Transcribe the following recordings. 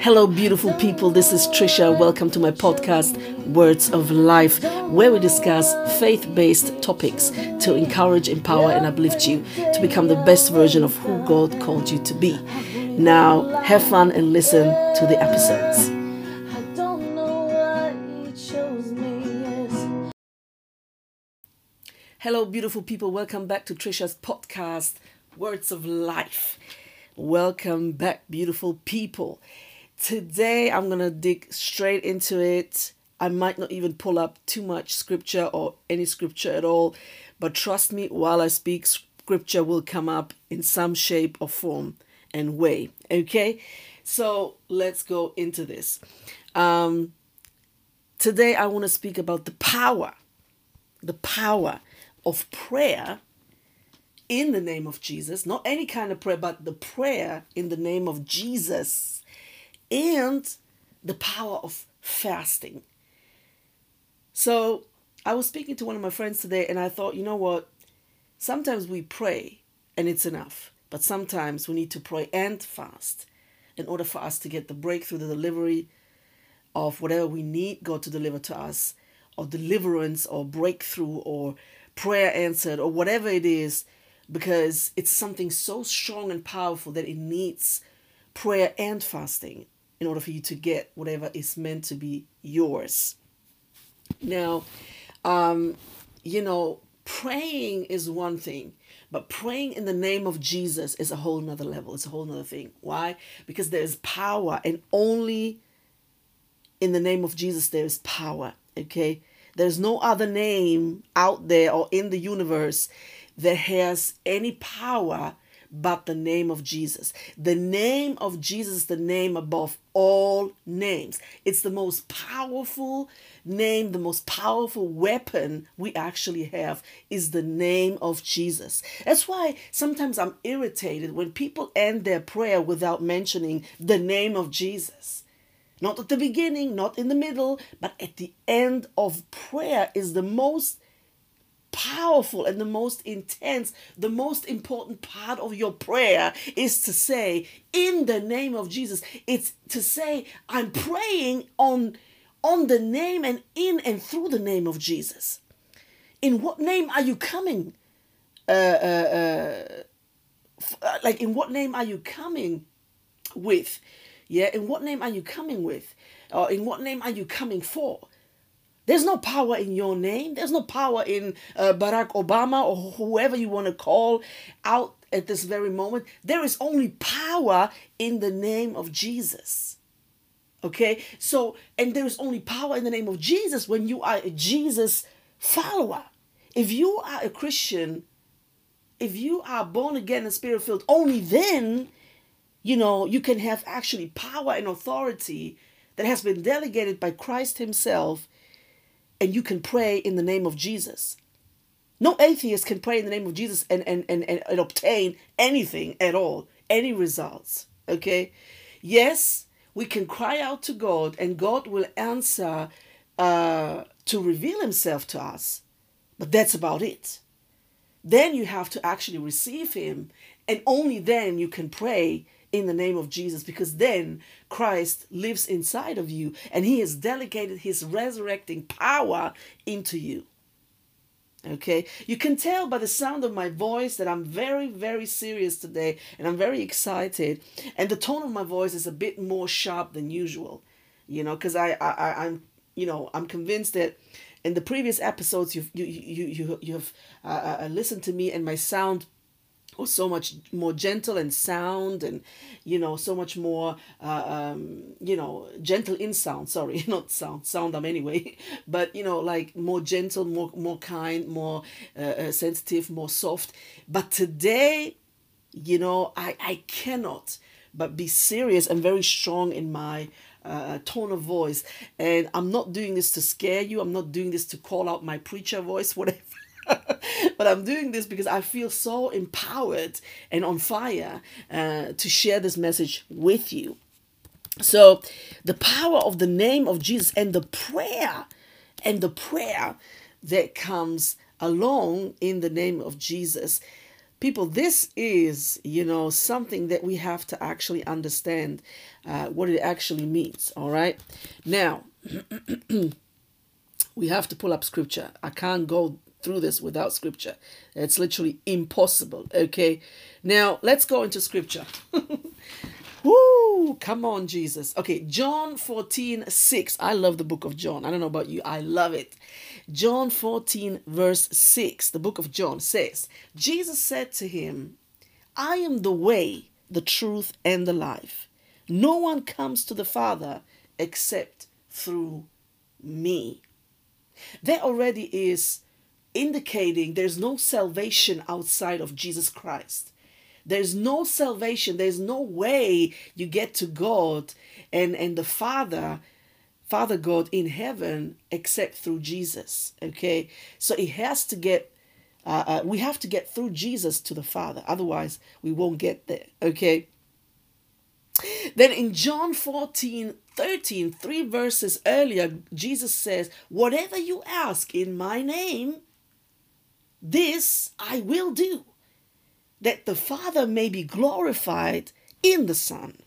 Hello, beautiful people. This is Trisha. Welcome to my podcast, Words of Life, where we discuss faith based topics to encourage, empower, and uplift you to become the best version of who God called you to be. Now, have fun and listen to the episodes. Hello, beautiful people. Welcome back to Trisha's podcast, Words of Life. Welcome back, beautiful people. Today I'm going to dig straight into it. I might not even pull up too much scripture or any scripture at all, but trust me, while I speak, scripture will come up in some shape or form and way. Okay? So let's go into this. Um, today I want to speak about the power, the power of prayer in the name of Jesus, not any kind of prayer, but the prayer in the name of Jesus and the power of fasting. So I was speaking to one of my friends today, and I thought, you know what? Sometimes we pray and it's enough, but sometimes we need to pray and fast in order for us to get the breakthrough, the delivery of whatever we need God to deliver to us, or deliverance, or breakthrough, or prayer answered, or whatever it is, because it's something so strong and powerful that it needs prayer and fasting in order for you to get whatever is meant to be yours. Now, um, you know, praying is one thing, but praying in the name of Jesus is a whole nother level. It's a whole nother thing. Why? Because there's power, and only in the name of Jesus there is power. Okay? There's no other name out there or in the universe that has any power but the name of Jesus. The name of Jesus the name above all names. It's the most powerful name, the most powerful weapon we actually have is the name of Jesus. That's why sometimes I'm irritated when people end their prayer without mentioning the name of Jesus. Not at the beginning, not in the middle, but at the end of prayer is the most powerful and the most intense, the most important part of your prayer is to say, in the name of Jesus. It's to say, I'm praying on, on the name and in and through the name of Jesus. In what name are you coming? Uh, uh, uh, uh like, in what name are you coming with? Yeah, in what name are you coming with? Or in what name are you coming for? There's no power in your name. There's no power in uh, Barack Obama or whoever you want to call out at this very moment. There is only power in the name of Jesus. Okay? So, and there is only power in the name of Jesus when you are a Jesus follower. If you are a Christian, if you are born again and spirit filled, only then, you know, you can have actually power and authority that has been delegated by Christ Himself and you can pray in the name of Jesus. No atheist can pray in the name of Jesus and, and, and, and, and obtain anything at all, any results. Okay? Yes, we can cry out to God and God will answer uh, to reveal himself to us. But that's about it. Then you have to actually receive him, and only then you can pray in the name of Jesus because then Christ lives inside of you and he has delegated his resurrecting power into you. Okay, you can tell by the sound of my voice that I'm very, very serious today and I'm very excited. And the tone of my voice is a bit more sharp than usual, you know, because I, I, I'm, you know, I'm convinced that in the previous episodes you've you you you you've uh, uh, listened to me and my sound was so much more gentle and sound and you know so much more uh, um, you know gentle in sound. Sorry not sound sound them anyway. But you know like more gentle more more kind more uh, uh, sensitive more soft. But today you know i i cannot but be serious and very strong in my uh, tone of voice. And i'm not doing this to scare you. I'm not doing this to call out my preacher voice whatever but I'm doing this because I feel so empowered and on fire uh, to share this message with you. So, the power of the name of Jesus and the prayer and the prayer that comes along in the name of Jesus. people this is you know something that we have to actually understand uh, what it actually means all right now we have to pull up scripture i can't go through this without scripture it's literally impossible okay now let's go into scripture Woo! Come on, Jesus. Okay, John 14, 6. I love the book of John. I don't know about you. I love it. John 14, verse 6, the book of John says, Jesus said to him, I am the way, the truth, and the life. No one comes to the Father except through me. There already is indicating there's no salvation outside of Jesus Christ. There's no salvation. There's no way you get to God and, and the Father, Father God in heaven except through Jesus. Okay. So it has to get, uh, uh, we have to get through Jesus to the Father. Otherwise, we won't get there. Okay. Then in John 14, 13, three verses earlier, Jesus says, Whatever you ask in my name, this I will do that the Father may be glorified in the Son.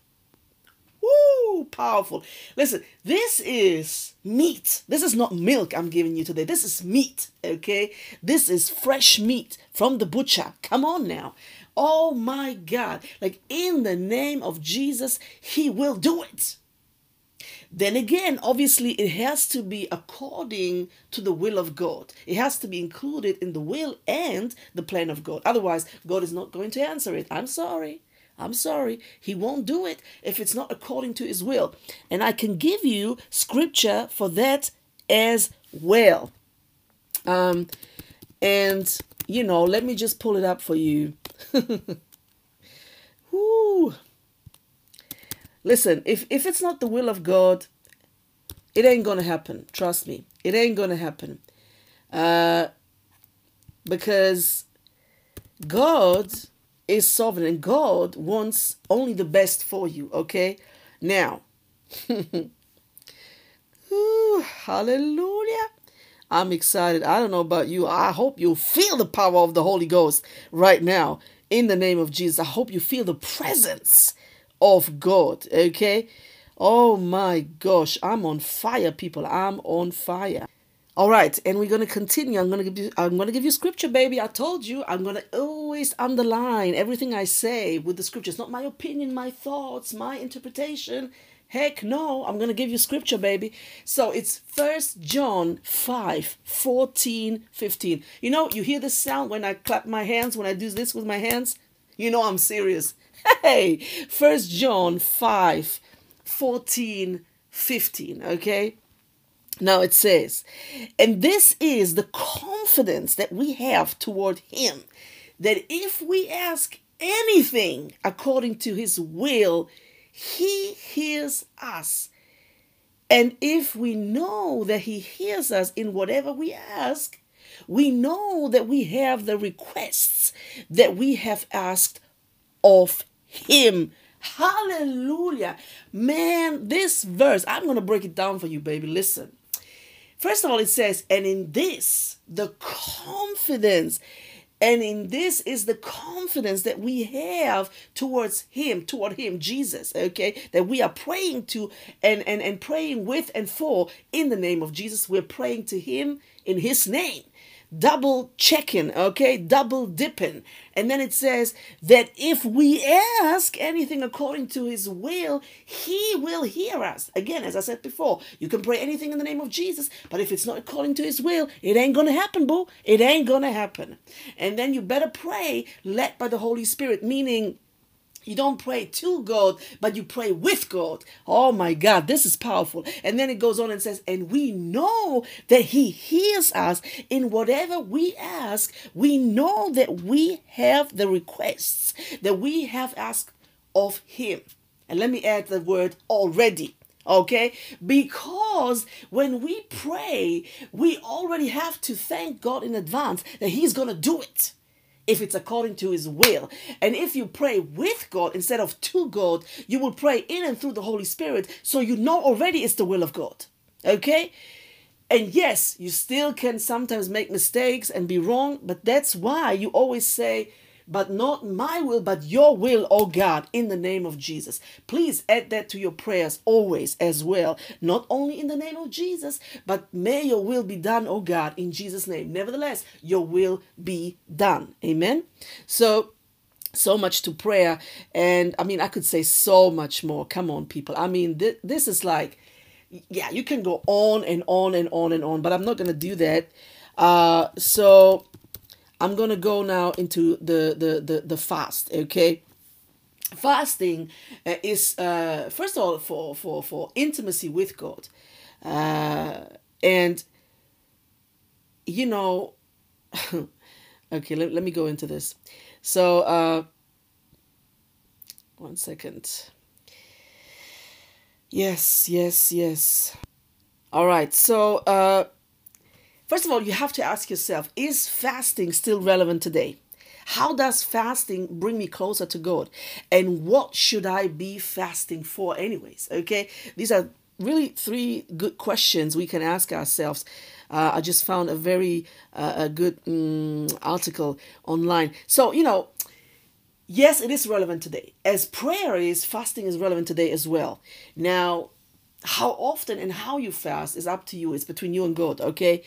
Woo, powerful. Listen, this is meat. This is not milk I'm giving you today. This is meat, okay? This is fresh meat from the butcher. Come on now. Oh my God. Like in the name of Jesus, He will do it. Then again, obviously, it has to be according to the will of God. It has to be included in the will and the plan of God. Otherwise, God is not going to answer it. I'm sorry. I'm sorry. He won't do it if it's not according to his will. And I can give you scripture for that as well. Um, and, you know, let me just pull it up for you. Listen, if, if it's not the will of God, it ain't going to happen. Trust me. It ain't going to happen. Uh, because God is sovereign and God wants only the best for you, okay? Now, Ooh, hallelujah. I'm excited. I don't know about you. I hope you feel the power of the Holy Ghost right now in the name of Jesus. I hope you feel the presence of God. Okay. Oh my gosh, I'm on fire, people. I'm on fire. All right, and we're gonna continue. I'm gonna give you. I'm gonna give you scripture, baby. I told you. I'm gonna always underline everything I say with the scriptures. Not my opinion, my thoughts, my interpretation. Heck no, I'm gonna give you scripture, baby. So it's First John 5, 14, 15. You know, you hear the sound when I clap my hands, when I do this with my hands? You know I'm serious. Hey, First John 5, 14, 15. Okay. Now it says, and this is the confidence that we have toward Him, that if we ask anything according to His will, He hears us. And if we know that He hears us in whatever we ask, we know that we have the requests that we have asked of him. Hallelujah. Man, this verse, I'm going to break it down for you, baby. Listen. First of all, it says, and in this, the confidence, and in this is the confidence that we have towards Him, toward Him, Jesus, okay, that we are praying to and, and, and praying with and for in the name of Jesus. We're praying to Him in His name double checking, okay, double dipping. And then it says that if we ask anything according to his will, he will hear us. Again, as I said before, you can pray anything in the name of Jesus, but if it's not according to his will, it ain't gonna happen, boo. It ain't gonna happen. And then you better pray led by the Holy Spirit, meaning you don't pray to God, but you pray with God. Oh my God, this is powerful. And then it goes on and says, and we know that He hears us in whatever we ask. We know that we have the requests that we have asked of Him. And let me add the word already. Okay? Because when we pray, we already have to thank God in advance that He's to do it if it's according to his will. And if you pray with God instead of to God, you will pray in and through the Holy Spirit so you know already it's the will of God. Okay? And yes, you still can sometimes make mistakes and be wrong, but that's why you always say, but not my will, but your will, oh God, in the name of Jesus. Please add that to your prayers always as well. Not only in the name of Jesus, but may your will be done, oh God, in Jesus' name. Nevertheless, your will be done. Amen. So, so much to prayer. And I mean, I could say so much more. Come on, people. I mean, th- this is like, yeah, you can go on and on and on and on, but I'm not going to do that. Uh, so I'm to go now into the, the, the, the fast, okay? Fasting uh, is, uh, first of all, for, for, for intimacy with God. Uh, and, you know, okay, let, let me go into this. So, uh, one second. Yes, yes, yes. All right. So, uh, first of all, you have to ask yourself is fasting still relevant today? How does fasting bring me closer to God? And what should I be fasting for, anyways? Okay. These are really three good questions we can ask ourselves. Uh, I just found a very uh, a good um, article online. So, you know, yes, it is relevant today. As prayer is, fasting is relevant today as well. Now, how often and how you fast is up to you. It's between you and God, okay?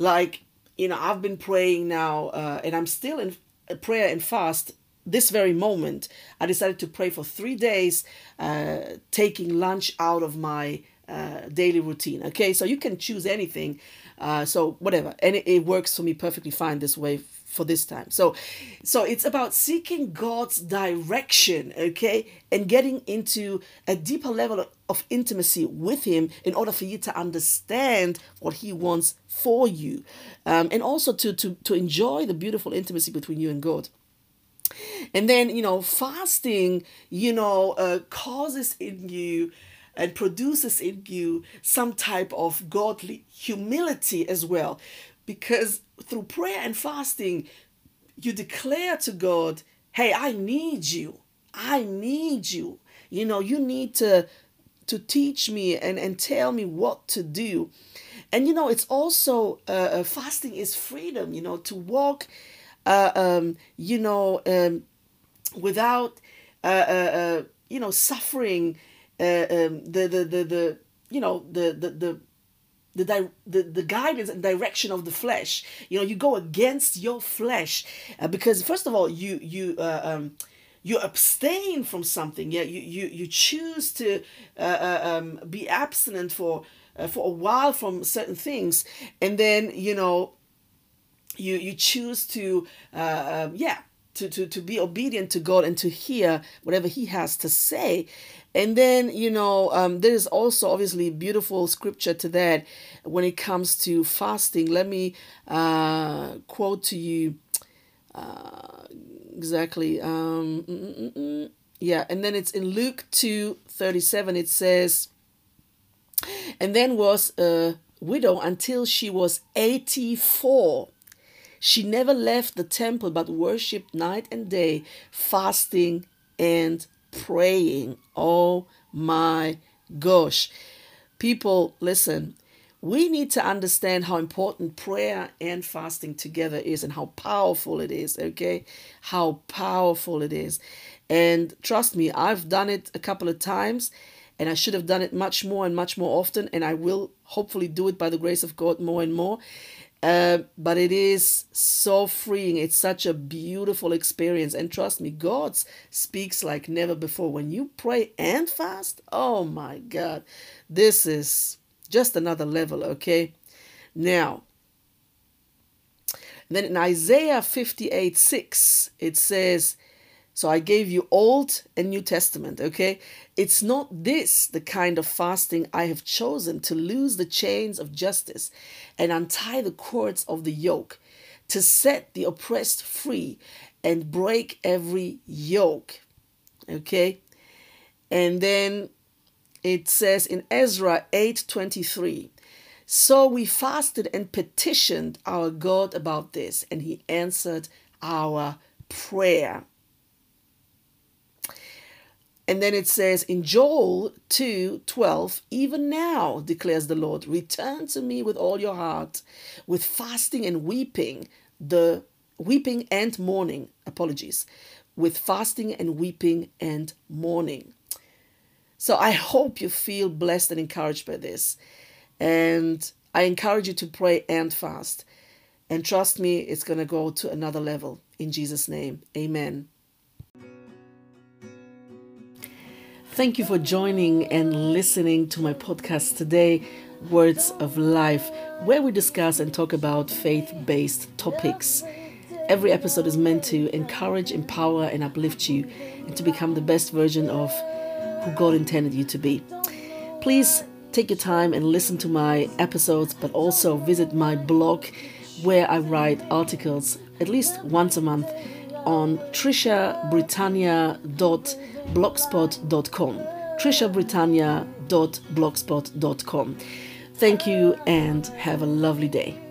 Like, you know, I've been praying now, uh, and I'm still in prayer and fast this very moment. I decided to pray for three days, uh, taking lunch out of my uh, daily routine. Okay, so you can choose anything. Uh, so whatever, and it, it works for me perfectly fine this way for this time. So so it's about seeking God's direction, okay? And getting into a deeper level of intimacy with him in order for you to understand what he wants for you. Um, and also to to to enjoy the beautiful intimacy between you and God. And then, you know, fasting, you know, uh, causes in you and produces in you some type of godly humility as well because through prayer and fasting, you declare to God, hey, I need you. I need you. You know, you need to to teach me and, and tell me what to do. And you know, it's also uh, uh fasting is freedom, you know, to walk, uh, um, you know, um, without, uh, uh, uh you know, suffering um, the, the, the, the, you know, the, the, the, the, di- the the guidance and direction of the flesh. You know you go against your flesh uh, because first of all you you uh, um, you abstain from something. Yeah you you, you choose to uh, uh um, be abstinent for uh, for a while from certain things. And then you know you you choose to uh, um, yeah to, to, to be obedient to God and to hear whatever He has to say. And then, you know, um, there's also obviously beautiful scripture to that when it comes to fasting. Let me uh, quote to you uh, exactly. Um, mm, mm, mm, yeah, and then it's in Luke 2 37, it says, and then was a widow until she was 84 she never left the temple but worshiped night and day, fasting and praying. Oh my gosh. People, listen, we need to understand how important prayer and fasting together is and how powerful it is, okay? How powerful it is. And trust me, I've done it a couple of times and I should have done it much more and much more often, and I will hopefully do it by the grace of God more and more. Uh, but it is so freeing. It's such a beautiful experience. And trust me, God speaks like never before. When you pray and fast, oh my God, this is just another level, okay? Now, then in Isaiah 58 6, it says, so I gave you Old and New Testament, okay? It's not this the kind of fasting I have chosen to loose the chains of justice and untie the cords of the yoke, to set the oppressed free and break every yoke, okay? And then it says in Ezra 8:23, so we fasted and petitioned our God about this, and he answered our prayer. And then it says in Joel 2 12, even now, declares the Lord, return to me with all your heart, with fasting and weeping, the weeping and mourning. Apologies. With fasting and weeping and mourning. So I hope you feel blessed and encouraged by this. And I encourage you to pray and fast. And trust me, it's going to go to another level. In Jesus' name, amen. Thank you for joining and listening to my podcast today, Words of Life, where we discuss and talk about faith based topics. Every episode is meant to encourage, empower, and uplift you and to become the best version of who God intended you to be. Please take your time and listen to my episodes, but also visit my blog where I write articles at least once a month on trishabritannia.blogspot.com. trishabritannia.blogspot.com. Thank you and have a lovely day.